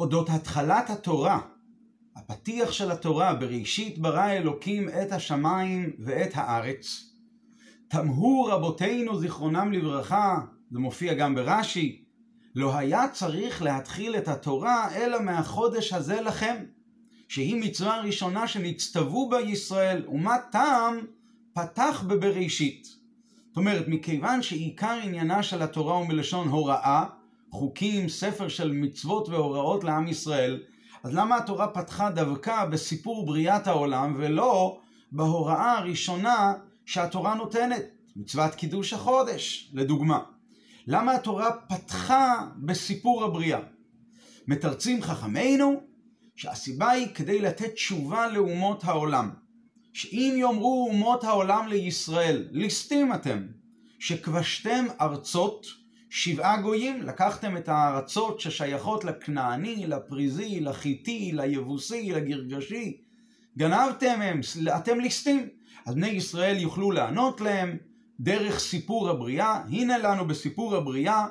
אודות התחלת התורה, הפתיח של התורה, בראשית ברא אלוקים את השמיים ואת הארץ. תמהו רבותינו זיכרונם לברכה, זה מופיע גם ברש"י, לא היה צריך להתחיל את התורה אלא מהחודש הזה לכם, שהיא מצווה ראשונה שנצטוו בה ישראל, ומה טעם פתח בבראשית. זאת אומרת, מכיוון שעיקר עניינה של התורה הוא מלשון הוראה, חוקים, ספר של מצוות והוראות לעם ישראל, אז למה התורה פתחה דווקא בסיפור בריאת העולם ולא בהוראה הראשונה שהתורה נותנת? מצוות קידוש החודש, לדוגמה. למה התורה פתחה בסיפור הבריאה? מתרצים חכמינו שהסיבה היא כדי לתת תשובה לאומות העולם. שאם יאמרו אומות העולם לישראל, ליסטים אתם, שכבשתם ארצות שבעה גויים, לקחתם את הארצות ששייכות לכנעני, לפריזי, לחיטי, ליבוסי, לגרגשי, גנבתם הם, אתם ליסטים. אז בני ישראל יוכלו לענות להם דרך סיפור הבריאה, הנה לנו בסיפור הבריאה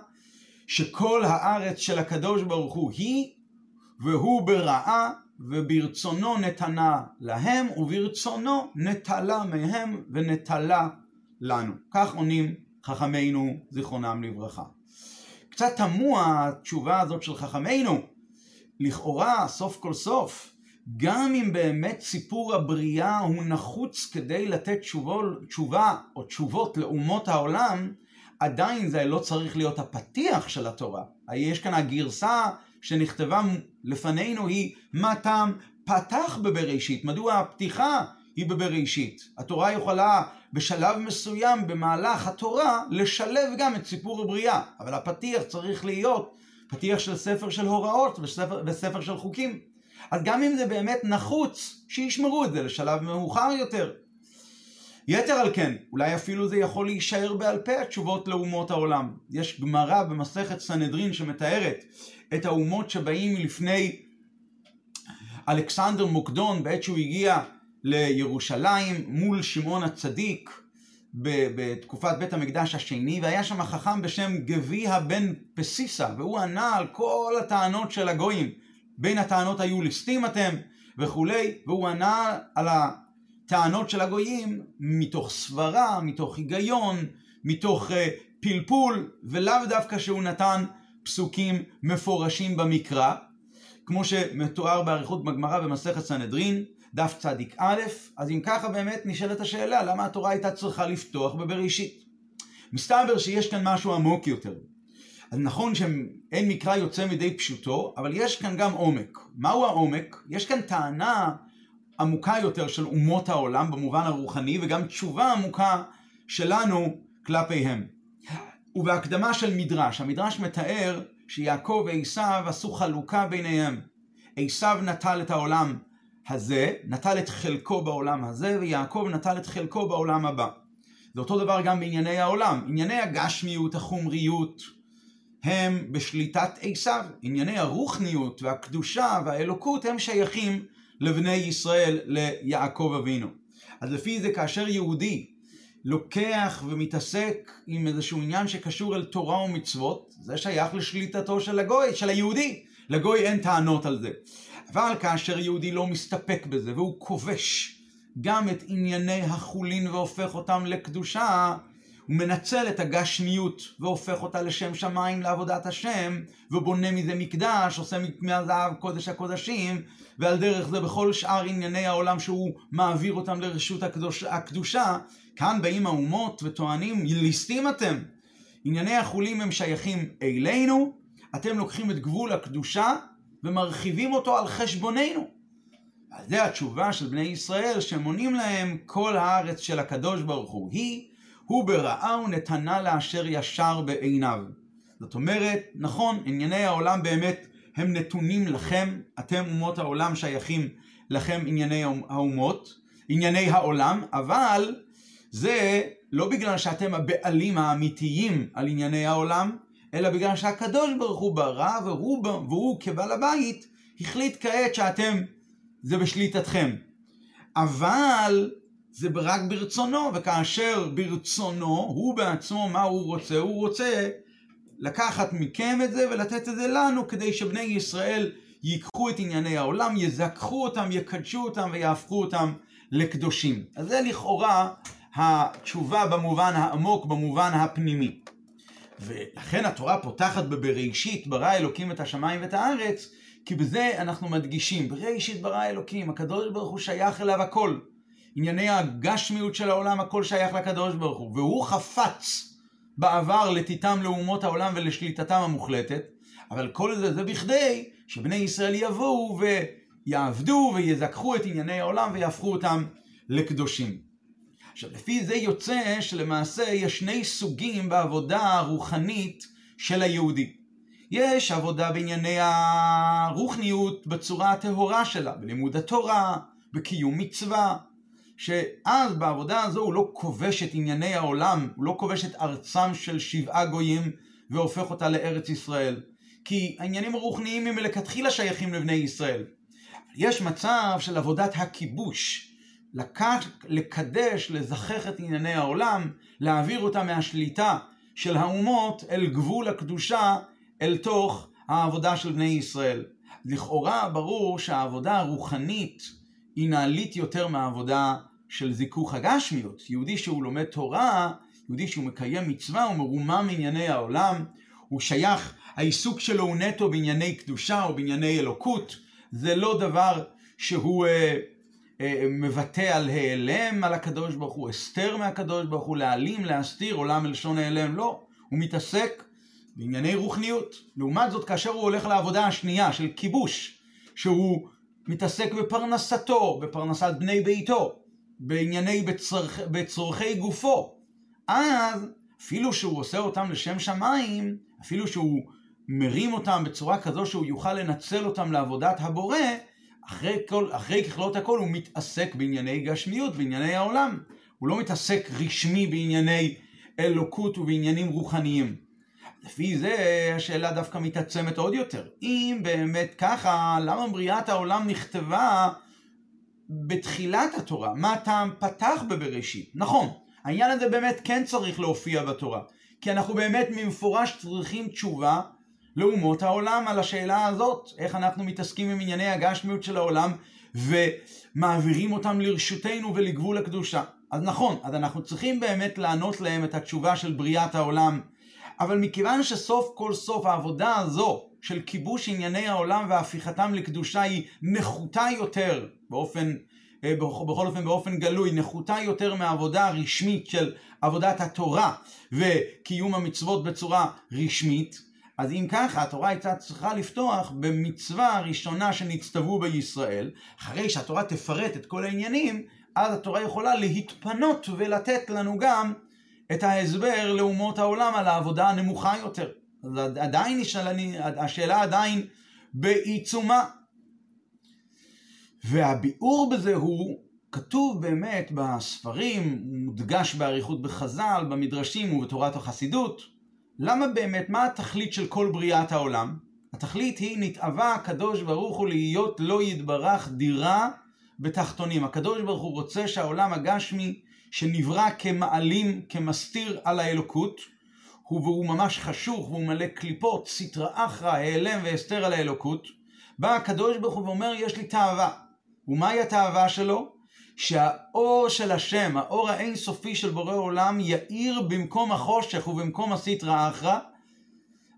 שכל הארץ של הקדוש ברוך הוא היא, והוא ברעה, וברצונו נתנה להם, וברצונו נטלה מהם ונטלה לנו. כך עונים חכמינו זיכרונם לברכה. קצת תמוה התשובה הזאת של חכמינו. לכאורה, סוף כל סוף, גם אם באמת סיפור הבריאה הוא נחוץ כדי לתת תשובו, תשובה או תשובות לאומות העולם, עדיין זה לא צריך להיות הפתיח של התורה. יש כאן הגרסה שנכתבה לפנינו היא מה טעם פתח בבראשית, מדוע הפתיחה היא בבראשית. התורה יכולה בשלב מסוים במהלך התורה לשלב גם את סיפור הבריאה, אבל הפתיח צריך להיות פתיח של ספר של הוראות וספר, וספר של חוקים. אז גם אם זה באמת נחוץ, שישמרו את זה לשלב מאוחר יותר. יתר על כן, אולי אפילו זה יכול להישאר בעל פה התשובות לאומות העולם. יש גמרא במסכת סנהדרין שמתארת את האומות שבאים לפני אלכסנדר מוקדון בעת שהוא הגיע לירושלים מול שמעון הצדיק בתקופת בית המקדש השני, והיה שם חכם בשם גביע בן פסיסה, והוא ענה על כל הטענות של הגויים. בין הטענות היו ליסטים אתם וכולי, והוא ענה על הטענות של הגויים מתוך סברה, מתוך היגיון, מתוך uh, פלפול, ולאו דווקא שהוא נתן פסוקים מפורשים במקרא, כמו שמתואר באריכות בגמרא במסכת סנהדרין, דף צדיק א', אז אם ככה באמת נשאלת השאלה, למה התורה הייתה צריכה לפתוח בבראשית? מסתבר שיש כאן משהו עמוק יותר. אז נכון שאין מקרא יוצא מדי פשוטו, אבל יש כאן גם עומק. מהו העומק? יש כאן טענה עמוקה יותר של אומות העולם במובן הרוחני, וגם תשובה עמוקה שלנו כלפיהם. ובהקדמה של מדרש, המדרש מתאר שיעקב ועשיו עשו חלוקה ביניהם. עשיו נטל את העולם הזה, נטל את חלקו בעולם הזה, ויעקב נטל את חלקו בעולם הבא. זה אותו דבר גם בענייני העולם. ענייני הגשמיות, החומריות, הם בשליטת עשיו. ענייני הרוחניות והקדושה והאלוקות הם שייכים לבני ישראל, ליעקב אבינו. אז לפי זה כאשר יהודי לוקח ומתעסק עם איזשהו עניין שקשור אל תורה ומצוות, זה שייך לשליטתו של הגוי, של היהודי. לגוי אין טענות על זה. אבל כאשר יהודי לא מסתפק בזה והוא כובש גם את ענייני החולין והופך אותם לקדושה, הוא מנצל את הגשמיות והופך אותה לשם שמיים לעבודת השם, ובונה מזה מקדש, עושה מהזהב קודש הקודשים, ועל דרך זה בכל שאר ענייני העולם שהוא מעביר אותם לרשות הקדוש, הקדושה, כאן באים האומות וטוענים, ליסטים אתם. ענייני החולים הם שייכים אלינו, אתם לוקחים את גבול הקדושה ומרחיבים אותו על חשבוננו. אז זה התשובה של בני ישראל שמונים להם כל הארץ של הקדוש ברוך הוא היא, הוא ברעה ונתנה לאשר ישר בעיניו. זאת אומרת, נכון, ענייני העולם באמת הם נתונים לכם, אתם אומות העולם שייכים לכם ענייני האומות, ענייני העולם, אבל זה לא בגלל שאתם הבעלים האמיתיים על ענייני העולם, אלא בגלל שהקדוש ברוך הוא ברא והוא, והוא כבעל הבית החליט כעת שאתם, זה בשליטתכם. אבל זה רק ברצונו, וכאשר ברצונו, הוא בעצמו, מה הוא רוצה? הוא רוצה לקחת מכם את זה ולתת את זה לנו, כדי שבני ישראל ייקחו את ענייני העולם, יזכחו אותם, יקדשו אותם ויהפכו אותם לקדושים. אז זה לכאורה התשובה במובן העמוק, במובן הפנימי. ולכן התורה פותחת בבראשית ברא אלוקים את השמיים ואת הארץ, כי בזה אנחנו מדגישים, בראשית ברא אלוקים, הקדוש ברוך הוא שייך אליו הכל. ענייני הגשמיות של העולם, הכל שייך לקדוש ברוך הוא, והוא חפץ בעבר לתיתם לאומות העולם ולשליטתם המוחלטת, אבל כל זה זה בכדי שבני ישראל יבואו ויעבדו ויזכחו את ענייני העולם ויהפכו אותם לקדושים. עכשיו, לפי זה יוצא שלמעשה יש שני סוגים בעבודה הרוחנית של היהודי. יש עבודה בענייני הרוחניות בצורה הטהורה שלה, בלימוד התורה, בקיום מצווה, שאז בעבודה הזו הוא לא כובש את ענייני העולם, הוא לא כובש את ארצם של שבעה גויים והופך אותה לארץ ישראל. כי העניינים הרוחניים הם מלכתחילה שייכים לבני ישראל. יש מצב של עבודת הכיבוש, לקח, לקדש, לזכח את ענייני העולם, להעביר אותה מהשליטה של האומות אל גבול הקדושה, אל תוך העבודה של בני ישראל. לכאורה ברור שהעבודה הרוחנית היא נעלית יותר מהעבודה של זיכוך הגשמיות. יהודי שהוא לומד תורה, יהודי שהוא מקיים מצווה, הוא מרומם מענייני העולם, הוא שייך, העיסוק שלו הוא נטו בענייני קדושה או בענייני אלוקות, זה לא דבר שהוא אה, מבטא על העלם על הקדוש ברוך הוא, הסתר מהקדוש ברוך הוא, להעלים, להסתיר, עולם מלשון העלם, לא, הוא מתעסק בענייני רוחניות. לעומת זאת, כאשר הוא הולך לעבודה השנייה של כיבוש, שהוא מתעסק בפרנסתו, בפרנסת בני ביתו, בענייני בצרכ... בצורכי גופו. אז אפילו שהוא עושה אותם לשם שמיים, אפילו שהוא מרים אותם בצורה כזו שהוא יוכל לנצל אותם לעבודת הבורא, אחרי, כל, אחרי ככלות הכל הוא מתעסק בענייני גשמיות, בענייני העולם. הוא לא מתעסק רשמי בענייני אלוקות ובעניינים רוחניים. לפי זה השאלה דווקא מתעצמת עוד יותר. אם באמת ככה, למה בריאת העולם נכתבה בתחילת התורה? מה הטעם פתח בבראשית? נכון, העניין הזה באמת כן צריך להופיע בתורה. כי אנחנו באמת ממפורש צריכים תשובה לאומות העולם על השאלה הזאת, איך אנחנו מתעסקים עם ענייני הגשמיות של העולם ומעבירים אותם לרשותנו ולגבול הקדושה. אז נכון, אז אנחנו צריכים באמת לענות להם את התשובה של בריאת העולם אבל מכיוון שסוף כל סוף העבודה הזו של כיבוש ענייני העולם והפיכתם לקדושה היא נחותה יותר באופן, אה, בכל אופן באופן גלוי, נחותה יותר מהעבודה הרשמית של עבודת התורה וקיום המצוות בצורה רשמית, אז אם ככה, התורה הייתה צריכה לפתוח במצווה הראשונה שנצטוו בישראל, אחרי שהתורה תפרט את כל העניינים, אז התורה יכולה להתפנות ולתת לנו גם את ההסבר לאומות העולם על העבודה הנמוכה יותר. אז עדיין השאלה עדיין בעיצומה. והביאור בזה הוא כתוב באמת בספרים, מודגש באריכות בחז"ל, במדרשים ובתורת החסידות. למה באמת, מה התכלית של כל בריאת העולם? התכלית היא נתאווה הקדוש ברוך הוא להיות לא יתברך דירה בתחתונים. הקדוש ברוך הוא רוצה שהעולם הגשמי שנברא כמעלים, כמסתיר על האלוקות, והוא ממש חשוך והוא מלא קליפות, סטרא אחרא, העלם והסתר על האלוקות, בא הקדוש ברוך הוא ואומר, יש לי תאווה. ומהי התאווה שלו? שהאור של השם, האור האינסופי של בורא עולם, יאיר במקום החושך ובמקום הסטרא אחרא,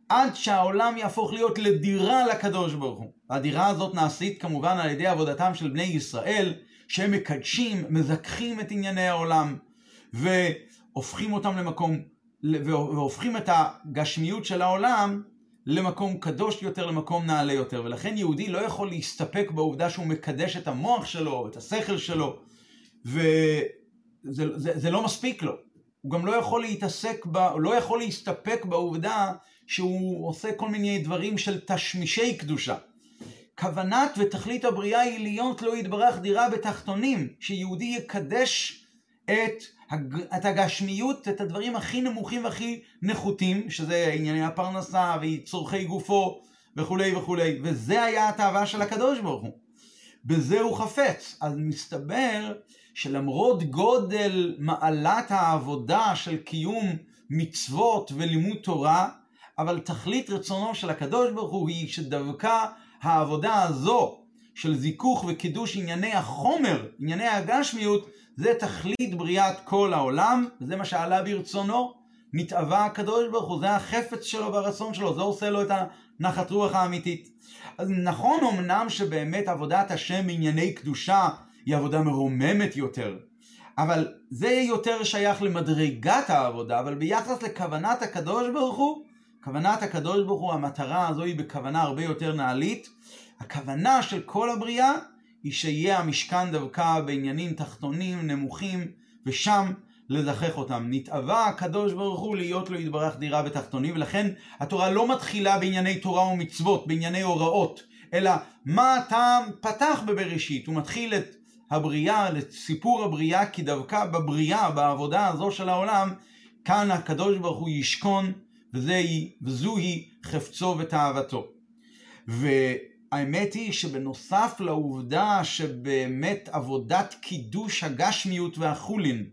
עד שהעולם יהפוך להיות לדירה לקדוש ברוך הוא. והדירה הזאת נעשית כמובן על ידי עבודתם של בני ישראל, שהם מקדשים, מזכחים את ענייני העולם, והופכים אותם למקום, והופכים את הגשמיות של העולם למקום קדוש יותר, למקום נעלה יותר. ולכן יהודי לא יכול להסתפק בעובדה שהוא מקדש את המוח שלו, את השכל שלו, וזה זה, זה לא מספיק לו. הוא גם לא יכול להתעסק, ב, הוא לא יכול להסתפק בעובדה שהוא עושה כל מיני דברים של תשמישי קדושה. כוונת ותכלית הבריאה היא להיות לא יתברך דירה בתחתונים, שיהודי יקדש את, הג... את הגשמיות, את הדברים הכי נמוכים והכי נחותים, שזה ענייני הפרנסה וצורכי גופו וכולי וכולי, וזה היה התאווה של הקדוש ברוך הוא. בזה הוא חפץ. אז מסתבר שלמרות גודל מעלת העבודה של קיום מצוות ולימוד תורה, אבל תכלית רצונו של הקדוש ברוך הוא היא שדווקא העבודה הזו של זיכוך וקידוש ענייני החומר, ענייני הגשמיות, זה תכלית בריאת כל העולם, וזה מה שעלה ברצונו. נתאווה הקדוש ברוך הוא, זה החפץ שלו והרצון שלו, זה עושה לו את הנחת רוח האמיתית. אז נכון אמנם שבאמת עבודת השם בענייני קדושה היא עבודה מרוממת יותר, אבל זה יותר שייך למדרגת העבודה, אבל ביחס לכוונת הקדוש ברוך הוא, כוונת הקדוש ברוך הוא, המטרה הזו היא בכוונה הרבה יותר נעלית. הכוונה של כל הבריאה היא שיהיה המשכן דווקא בעניינים תחתונים, נמוכים, ושם לזכך אותם. נתאווה הקדוש ברוך הוא להיות לו יתברך דירה בתחתונים, ולכן התורה לא מתחילה בענייני תורה ומצוות, בענייני הוראות, אלא מה הטעם פתח בבראשית, הוא מתחיל את הבריאה, את סיפור הבריאה, כי דווקא בבריאה, בעבודה הזו של העולם, כאן הקדוש ברוך הוא ישכון, וזוהי, וזוהי חפצו ותאוותו. והאמת היא שבנוסף לעובדה שבאמת עבודת קידוש הגשמיות והחולין,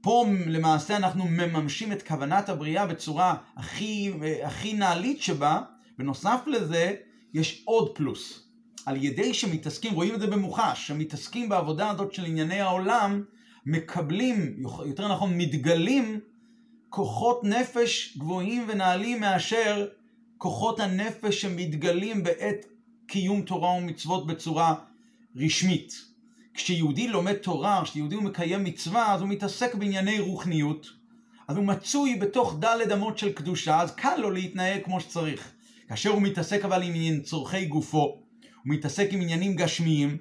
פה למעשה אנחנו מממשים את כוונת הבריאה בצורה הכי, הכי נעלית שבה, בנוסף לזה יש עוד פלוס. על ידי שמתעסקים, רואים את זה במוחש, שמתעסקים בעבודה הזאת של ענייני העולם, מקבלים, יותר נכון מתגלים, כוחות נפש גבוהים ונעלים מאשר כוחות הנפש שמתגלים בעת קיום תורה ומצוות בצורה רשמית. כשיהודי לומד תורה, כשיהודי מקיים מצווה, אז הוא מתעסק בענייני רוחניות, אז הוא מצוי בתוך דלת אמות של קדושה, אז קל לו להתנהג כמו שצריך. כאשר הוא מתעסק אבל עם צורכי גופו, הוא מתעסק עם עניינים גשמיים,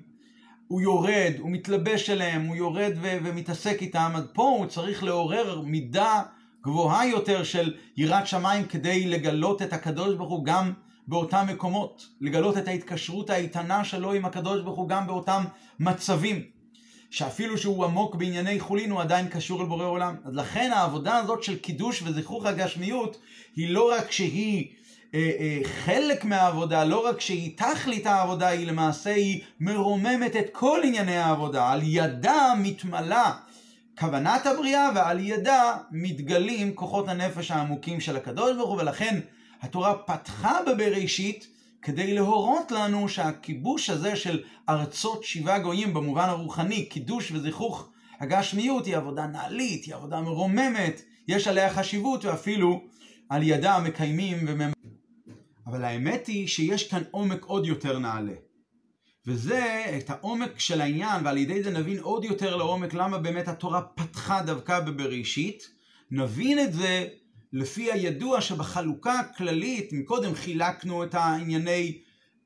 הוא יורד, הוא מתלבש אליהם, הוא יורד ו- ומתעסק איתם, אז פה הוא צריך לעורר מידה גבוהה יותר של יראת שמיים כדי לגלות את הקדוש ברוך הוא גם באותם מקומות, לגלות את ההתקשרות האיתנה שלו עם הקדוש ברוך הוא גם באותם מצבים, שאפילו שהוא עמוק בענייני חולין הוא עדיין קשור אל בורא עולם. אז לכן העבודה הזאת של קידוש וזיכוך הגשמיות היא לא רק שהיא חלק מהעבודה, לא רק שהיא תכלית העבודה, היא למעשה היא מרוממת את כל ענייני העבודה, על ידה מתמלאה כוונת הבריאה ועל ידה מתגלים כוחות הנפש העמוקים של הקדוש ברוך הוא ולכן התורה פתחה בבראשית כדי להורות לנו שהכיבוש הזה של ארצות שבעה גויים במובן הרוחני, קידוש וזיכוך הגשמיות היא עבודה נעלית, היא עבודה מרוממת, יש עליה חשיבות ואפילו על ידה מקיימים וממ... אבל האמת היא שיש כאן עומק עוד יותר נעלה. וזה את העומק של העניין, ועל ידי זה נבין עוד יותר לעומק למה באמת התורה פתחה דווקא בבראשית. נבין את זה לפי הידוע שבחלוקה הכללית, מקודם חילקנו את הענייני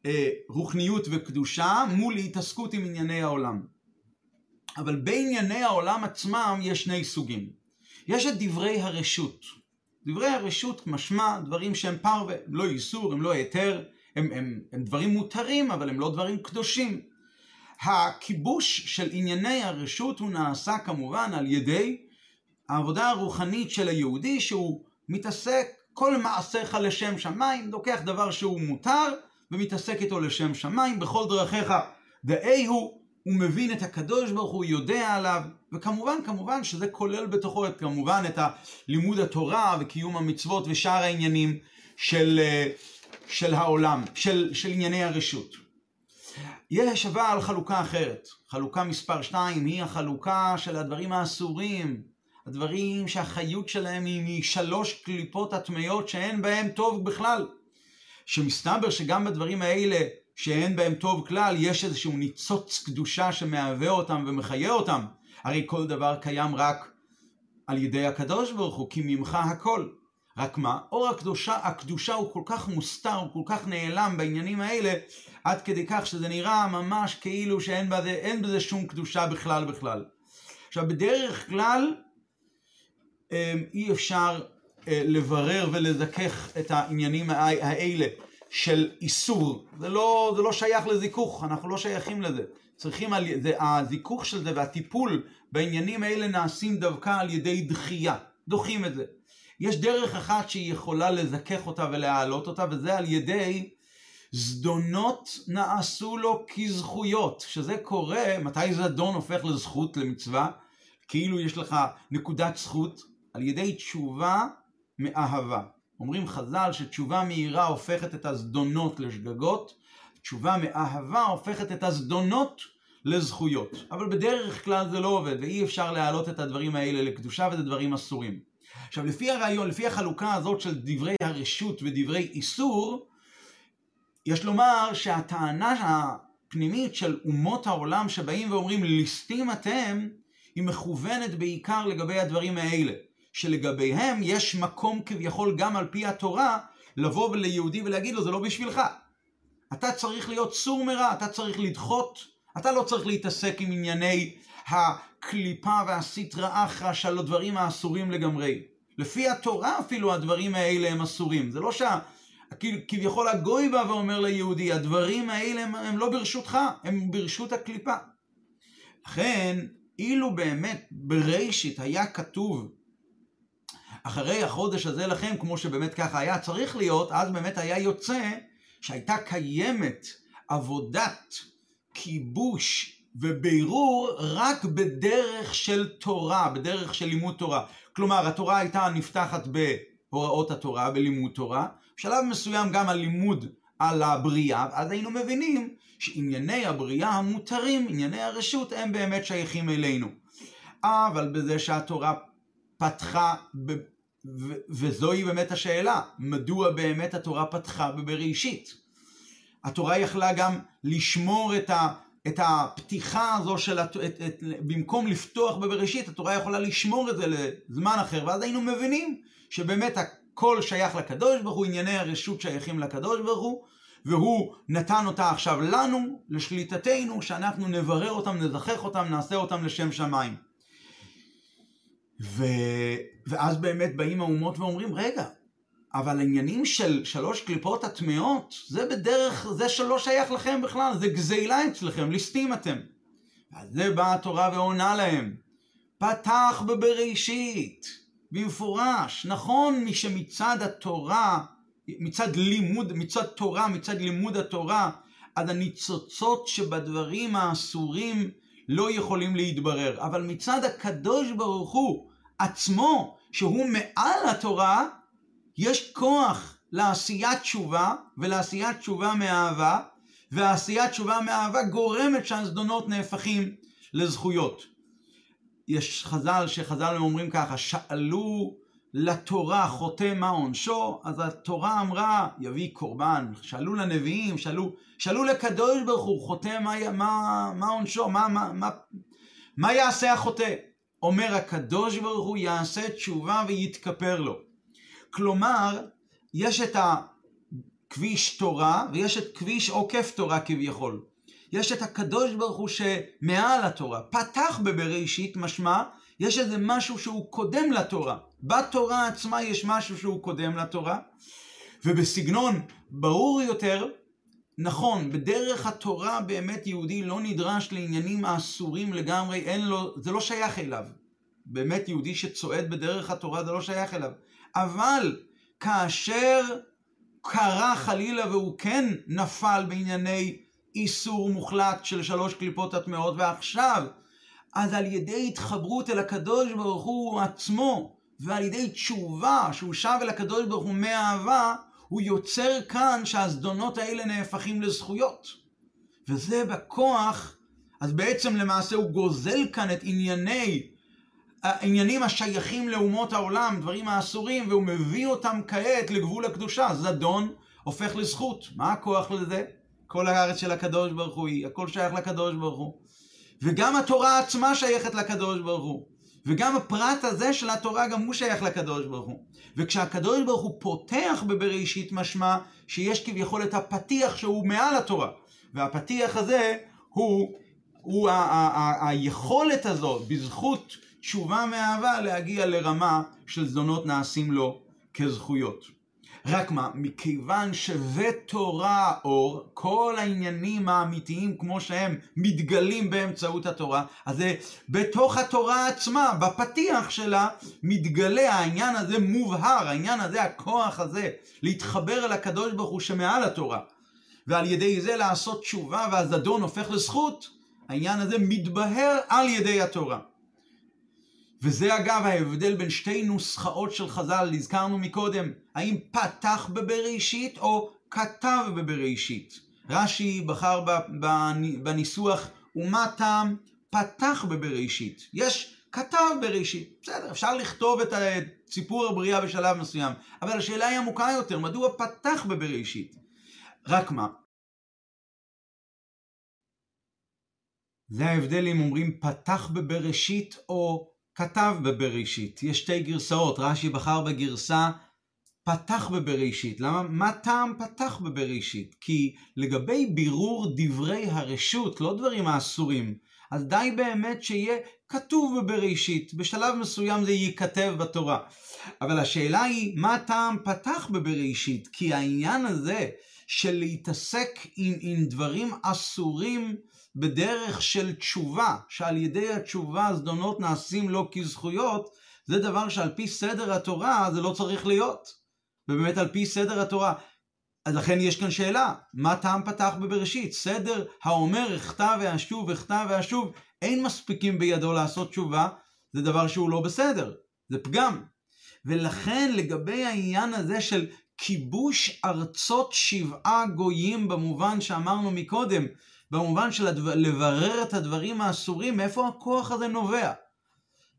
אה, רוחניות וקדושה מול התעסקות עם ענייני העולם. אבל בענייני העולם עצמם יש שני סוגים. יש את דברי הרשות. דברי הרשות משמע דברים שהם פרווה, הם לא איסור, הם לא היתר, הם, הם, הם דברים מותרים, אבל הם לא דברים קדושים. הכיבוש של ענייני הרשות הוא נעשה כמובן על ידי העבודה הרוחנית של היהודי שהוא מתעסק כל מעשיך לשם שמיים, לוקח דבר שהוא מותר ומתעסק איתו לשם שמיים בכל דרכיך דאי הוא, מבין את הקדוש ברוך הוא, יודע עליו, וכמובן, כמובן שזה כולל בתוכו את, כמובן את לימוד התורה וקיום המצוות ושאר העניינים של, אה, של העולם, של, של ענייני הרשות. יש אבל חלוקה אחרת. חלוקה מספר 2 היא החלוקה של הדברים האסורים, הדברים שהחיות שלהם היא משלוש קליפות הטמיות שאין בהם טוב בכלל. שמסתבר שגם בדברים האלה שאין בהם טוב כלל, יש איזשהו ניצוץ קדושה שמהווה אותם ומחיה אותם. הרי כל דבר קיים רק על ידי הקדוש ברוך הוא, כי ממך הכל. רק מה? אור הקדושה, הקדושה הוא כל כך מוסתר, הוא כל כך נעלם בעניינים האלה, עד כדי כך שזה נראה ממש כאילו שאין בזה, בזה שום קדושה בכלל בכלל. עכשיו, בדרך כלל אמ, אי אפשר אה, לברר ולזכך את העניינים האלה של איסור. זה לא, זה לא שייך לזיכוך, אנחנו לא שייכים לזה. צריכים, על, זה, הזיכוך של זה והטיפול בעניינים האלה נעשים דווקא על ידי דחייה. דוחים את זה. יש דרך אחת שהיא יכולה לזכך אותה ולהעלות אותה, וזה על ידי זדונות נעשו לו כזכויות. שזה קורה, מתי זדון הופך לזכות, למצווה? כאילו יש לך נקודת זכות, על ידי תשובה מאהבה. אומרים חז"ל שתשובה מהירה הופכת את הזדונות לשגגות, תשובה מאהבה הופכת את הזדונות לזכויות. אבל בדרך כלל זה לא עובד, ואי אפשר להעלות את הדברים האלה לקדושה, וזה דברים אסורים. עכשיו, לפי הרעיון, לפי החלוקה הזאת של דברי הרשות ודברי איסור, יש לומר שהטענה הפנימית של אומות העולם שבאים ואומרים ליסטים אתם, היא מכוונת בעיקר לגבי הדברים האלה, שלגביהם יש מקום כביכול גם על פי התורה לבוא ליהודי ולהגיד לו זה לא בשבילך. אתה צריך להיות סור מרע, אתה צריך לדחות, אתה לא צריך להתעסק עם ענייני הקליפה והסטרא אחרא של הדברים האסורים לגמרי. לפי התורה אפילו הדברים האלה הם אסורים. זה לא שה... כביכול הגוי בא ואומר ליהודי, הדברים האלה הם, הם לא ברשותך, הם ברשות הקליפה. לכן, אילו באמת בראשית היה כתוב אחרי החודש הזה לכם, כמו שבאמת ככה היה צריך להיות, אז באמת היה יוצא שהייתה קיימת עבודת כיבוש ובירור רק בדרך של תורה, בדרך של לימוד תורה. כלומר, התורה הייתה נפתחת בהוראות התורה, בלימוד תורה, בשלב מסוים גם הלימוד על הבריאה, אז היינו מבינים שענייני הבריאה המותרים, ענייני הרשות, הם באמת שייכים אלינו. אבל בזה שהתורה פתחה. ו... וזוהי באמת השאלה, מדוע באמת התורה פתחה בבראשית? התורה יכלה גם לשמור את, ה... את הפתיחה הזו של, הת... את... את... במקום לפתוח בבראשית, התורה יכולה לשמור את זה לזמן אחר, ואז היינו מבינים שבאמת הכל שייך לקדוש ברוך הוא, ענייני הרשות שייכים לקדוש ברוך הוא, והוא נתן אותה עכשיו לנו, לשליטתנו, שאנחנו נברר אותם, נזכח אותם, נעשה אותם לשם שמיים. ו... ואז באמת באים האומות ואומרים, רגע, אבל העניינים של שלוש קליפות הטמעות, זה בדרך, זה שלא שייך לכם בכלל, זה גזילה אצלכם, ליסטים אתם. אז זה באה התורה ועונה להם, פתח בבראשית, במפורש, נכון מי שמצד התורה, מצד לימוד, מצד תורה, מצד לימוד התורה, אז הניצוצות שבדברים האסורים לא יכולים להתברר. אבל מצד הקדוש ברוך הוא עצמו, שהוא מעל התורה, יש כוח לעשיית תשובה ולעשיית תשובה מאהבה, ועשיית תשובה מאהבה גורמת שהזדונות נהפכים לזכויות. יש חז"ל שחז"ל אומרים ככה, שאלו לתורה חוטא מה עונשו, אז התורה אמרה יביא קורבן, שאלו לנביאים, שאלו, שאלו לקדוש ברוך הוא חוטא מה, מה, מה עונשו, מה, מה, מה, מה יעשה החוטא? אומר הקדוש ברוך הוא יעשה תשובה ויתכפר לו. כלומר, יש את הכביש תורה ויש את כביש עוקף תורה כביכול. יש את הקדוש ברוך הוא שמעל התורה. פתח בבראשית משמע, יש איזה משהו שהוא קודם לתורה. בתורה עצמה יש משהו שהוא קודם לתורה. ובסגנון ברור יותר, נכון, בדרך התורה באמת יהודי לא נדרש לעניינים האסורים לגמרי, אין לו, זה לא שייך אליו. באמת יהודי שצועד בדרך התורה זה לא שייך אליו. אבל כאשר קרה חלילה והוא כן נפל בענייני איסור מוחלט של שלוש קליפות הטמעות, ועכשיו, אז על ידי התחברות אל הקדוש ברוך הוא עצמו, ועל ידי תשובה שהוא שב אל הקדוש ברוך הוא מאהבה, הוא יוצר כאן שהזדונות האלה נהפכים לזכויות. וזה בכוח, אז בעצם למעשה הוא גוזל כאן את ענייני, העניינים השייכים לאומות העולם, דברים האסורים, והוא מביא אותם כעת לגבול הקדושה. זדון הופך לזכות. מה הכוח לזה? כל הארץ של הקדוש ברוך הוא היא, הכל שייך לקדוש ברוך הוא. וגם התורה עצמה שייכת לקדוש ברוך הוא. וגם הפרט הזה של התורה, גם הוא שייך לקדוש ברוך הוא. וכשהקדוש ברוך הוא פותח בבראשית משמע שיש כביכול את הפתיח שהוא מעל התורה. והפתיח הזה הוא, הוא ה- ה- ה- היכולת הזאת, בזכות תשובה מאהבה, להגיע לרמה של זדונות נעשים לו כזכויות. רק מה, מכיוון שבתורה אור, כל העניינים האמיתיים כמו שהם מתגלים באמצעות התורה, אז בתוך התורה עצמה, בפתיח שלה, מתגלה העניין הזה מובהר, העניין הזה, הכוח הזה, להתחבר אל הקדוש ברוך הוא שמעל התורה, ועל ידי זה לעשות תשובה והזדון הופך לזכות, העניין הזה מתבהר על ידי התורה. וזה אגב ההבדל בין שתי נוסחאות של חז"ל, הזכרנו מקודם, האם פתח בבראשית או כתב בבראשית. רש"י בחר בניסוח ומה טעם פתח בבראשית. יש כתב בראשית. בסדר, אפשר לכתוב את סיפור הבריאה בשלב מסוים, אבל השאלה היא עמוקה יותר, מדוע פתח בבראשית? רק מה? זה ההבדל אם אומרים פתח בבראשית או כתב בבראשית. יש שתי גרסאות, רש"י בחר בגרסה פתח בבראשית. למה? מה טעם פתח בבראשית? כי לגבי בירור דברי הרשות, לא דברים האסורים, אז די באמת שיהיה כתוב בבראשית. בשלב מסוים זה ייכתב בתורה. אבל השאלה היא, מה טעם פתח בבראשית? כי העניין הזה של להתעסק עם, עם דברים אסורים בדרך של תשובה, שעל ידי התשובה הזדונות נעשים לו כזכויות, זה דבר שעל פי סדר התורה זה לא צריך להיות. ובאמת על פי סדר התורה. אז לכן יש כאן שאלה, מה טעם פתח בבראשית? סדר האומר אכתב ואשוב, אכתב ואשוב, אין מספיקים בידו לעשות תשובה, זה דבר שהוא לא בסדר, זה פגם. ולכן לגבי העניין הזה של כיבוש ארצות שבעה גויים במובן שאמרנו מקודם, במובן של הדבר, לברר את הדברים האסורים, מאיפה הכוח הזה נובע?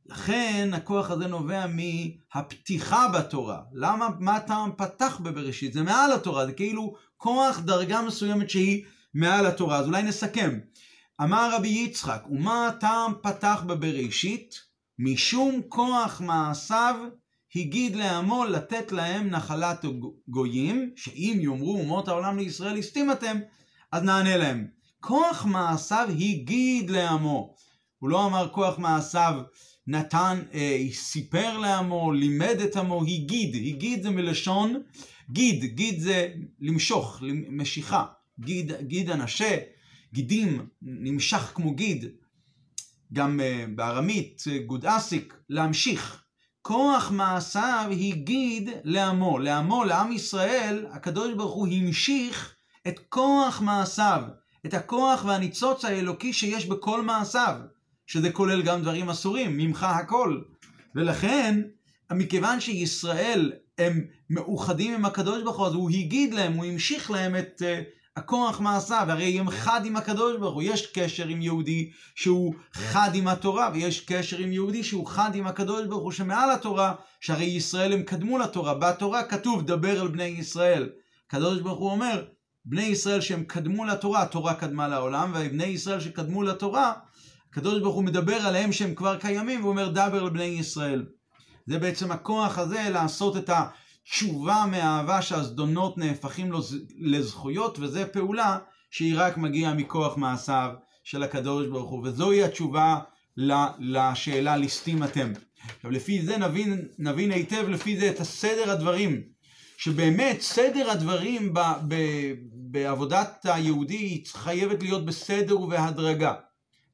לכן הכוח הזה נובע מהפתיחה בתורה. למה, מה הטעם פתח בבראשית? זה מעל התורה, זה כאילו כוח דרגה מסוימת שהיא מעל התורה. אז אולי נסכם. אמר רבי יצחק, ומה הטעם פתח בבראשית? משום כוח מעשיו הגיד לעמו לתת להם נחלת גויים, שאם יאמרו אומות העולם לישראל הסתים אתם, אז נענה להם. כוח מעשיו הגיד לעמו. הוא לא אמר כוח מעשיו נתן, אה, סיפר לעמו, לימד את עמו, הגיד, הגיד זה מלשון גיד, גיד זה למשוך, משיכה, גיד, גיד הנשה, גידים, נמשך כמו גיד, גם אה, בארמית, גוד אסיק, להמשיך. כוח מעשיו הגיד לעמו, לעמו, לעם ישראל, הקדוש ברוך הוא המשיך את כוח מעשיו, את הכוח והניצוץ האלוקי שיש בכל מעשיו. שזה כולל גם דברים אסורים, ממך הכל. ולכן, מכיוון שישראל הם מאוחדים עם הקדוש ברוך הוא, אז הוא הגיד להם, הוא המשיך להם את uh, הכוח מעשה, והרי הם חד עם הקדוש ברוך הוא. יש קשר עם יהודי שהוא חד עם התורה, ויש קשר עם יהודי שהוא חד עם הקדוש ברוך הוא שמעל התורה, שהרי ישראל הם קדמו לתורה. בתורה כתוב, דבר על בני ישראל. הקדוש ברוך הוא אומר, בני ישראל שהם קדמו לתורה, התורה קדמה לעולם, ובני ישראל שקדמו לתורה, הקדוש ברוך הוא מדבר עליהם שהם כבר קיימים, והוא אומר דבר לבני ישראל. זה בעצם הכוח הזה לעשות את התשובה מהאהבה שהזדונות נהפכים לזכויות, וזו פעולה שהיא רק מגיעה מכוח מעשיו של הקדוש ברוך הוא. וזוהי התשובה לשאלה ליסטים אתם. עכשיו לפי זה נבין, נבין היטב לפי זה את הסדר הדברים. שבאמת סדר הדברים ב, ב, בעבודת היהודי חייבת להיות בסדר ובהדרגה.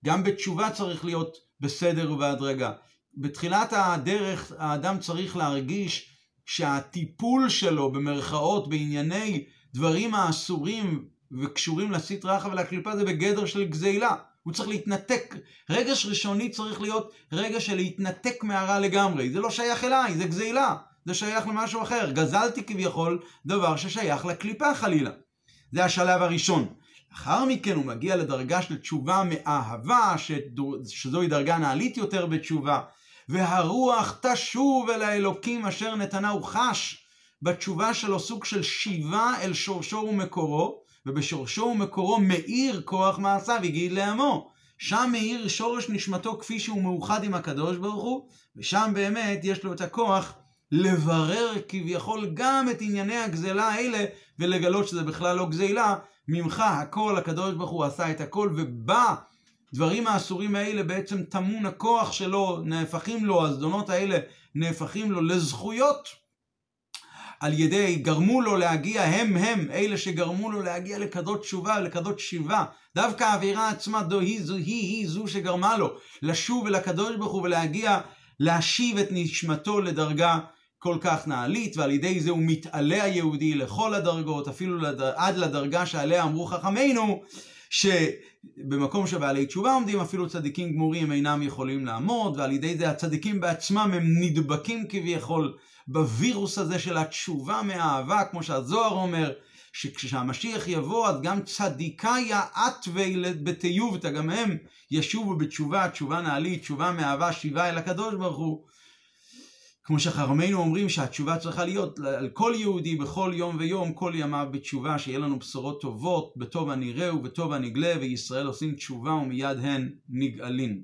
גם בתשובה צריך להיות בסדר ובהדרגה. בתחילת הדרך האדם צריך להרגיש שהטיפול שלו במרכאות בענייני דברים האסורים וקשורים לסטרא אחא ולקליפה זה בגדר של גזילה. הוא צריך להתנתק. רגש ראשוני צריך להיות רגע של להתנתק מהרע לגמרי. זה לא שייך אליי, זה גזילה. זה שייך למשהו אחר. גזלתי כביכול דבר ששייך לקליפה חלילה. זה השלב הראשון. לאחר מכן הוא מגיע לדרגה של תשובה מאהבה, שזוהי דרגה נעלית יותר בתשובה, והרוח תשוב אל האלוקים אשר נתנה הוא חש בתשובה שלו סוג של שיבה אל שורשו ומקורו, ובשורשו ומקורו מאיר כוח מעשיו, הגיד לעמו. שם מאיר שורש נשמתו כפי שהוא מאוחד עם הקדוש ברוך הוא, ושם באמת יש לו את הכוח לברר כביכול גם את ענייני הגזלה האלה, ולגלות שזה בכלל לא גזלה, ממך הכל, הקדוש ברוך הוא עשה את הכל, ובדברים האסורים האלה בעצם טמון הכוח שלו, נהפכים לו, הזדונות האלה נהפכים לו לזכויות. על ידי, גרמו לו להגיע, הם הם, אלה שגרמו לו להגיע לכזאת תשובה, לכזאת שיבה. דווקא האווירה עצמה, דו, היא, זו, היא, היא זו שגרמה לו לשוב אל הקדוש ברוך הוא ולהגיע, להשיב את נשמתו לדרגה כל כך נעלית, ועל ידי זה הוא מתעלה היהודי לכל הדרגות, אפילו לד... עד לדרגה שעליה אמרו חכמינו, שבמקום שבעלי תשובה עומדים, אפילו צדיקים גמורים אינם יכולים לעמוד, ועל ידי זה הצדיקים בעצמם הם נדבקים כביכול בווירוס הזה של התשובה מהאהבה, כמו שהזוהר אומר, שכשהמשיח יבוא, אז גם צדיקיה אטווי בתיובתא, גם הם ישובו בתשובה, תשובה נעלית, תשובה מאהבה, שיבה אל הקדוש ברוך הוא. כמו שחרמנו אומרים שהתשובה צריכה להיות על כל יהודי בכל יום ויום, כל ימיו בתשובה, שיהיה לנו בשורות טובות, בטוב הנראה ובטוב הנגלה, וישראל עושים תשובה ומיד הן נגאלין.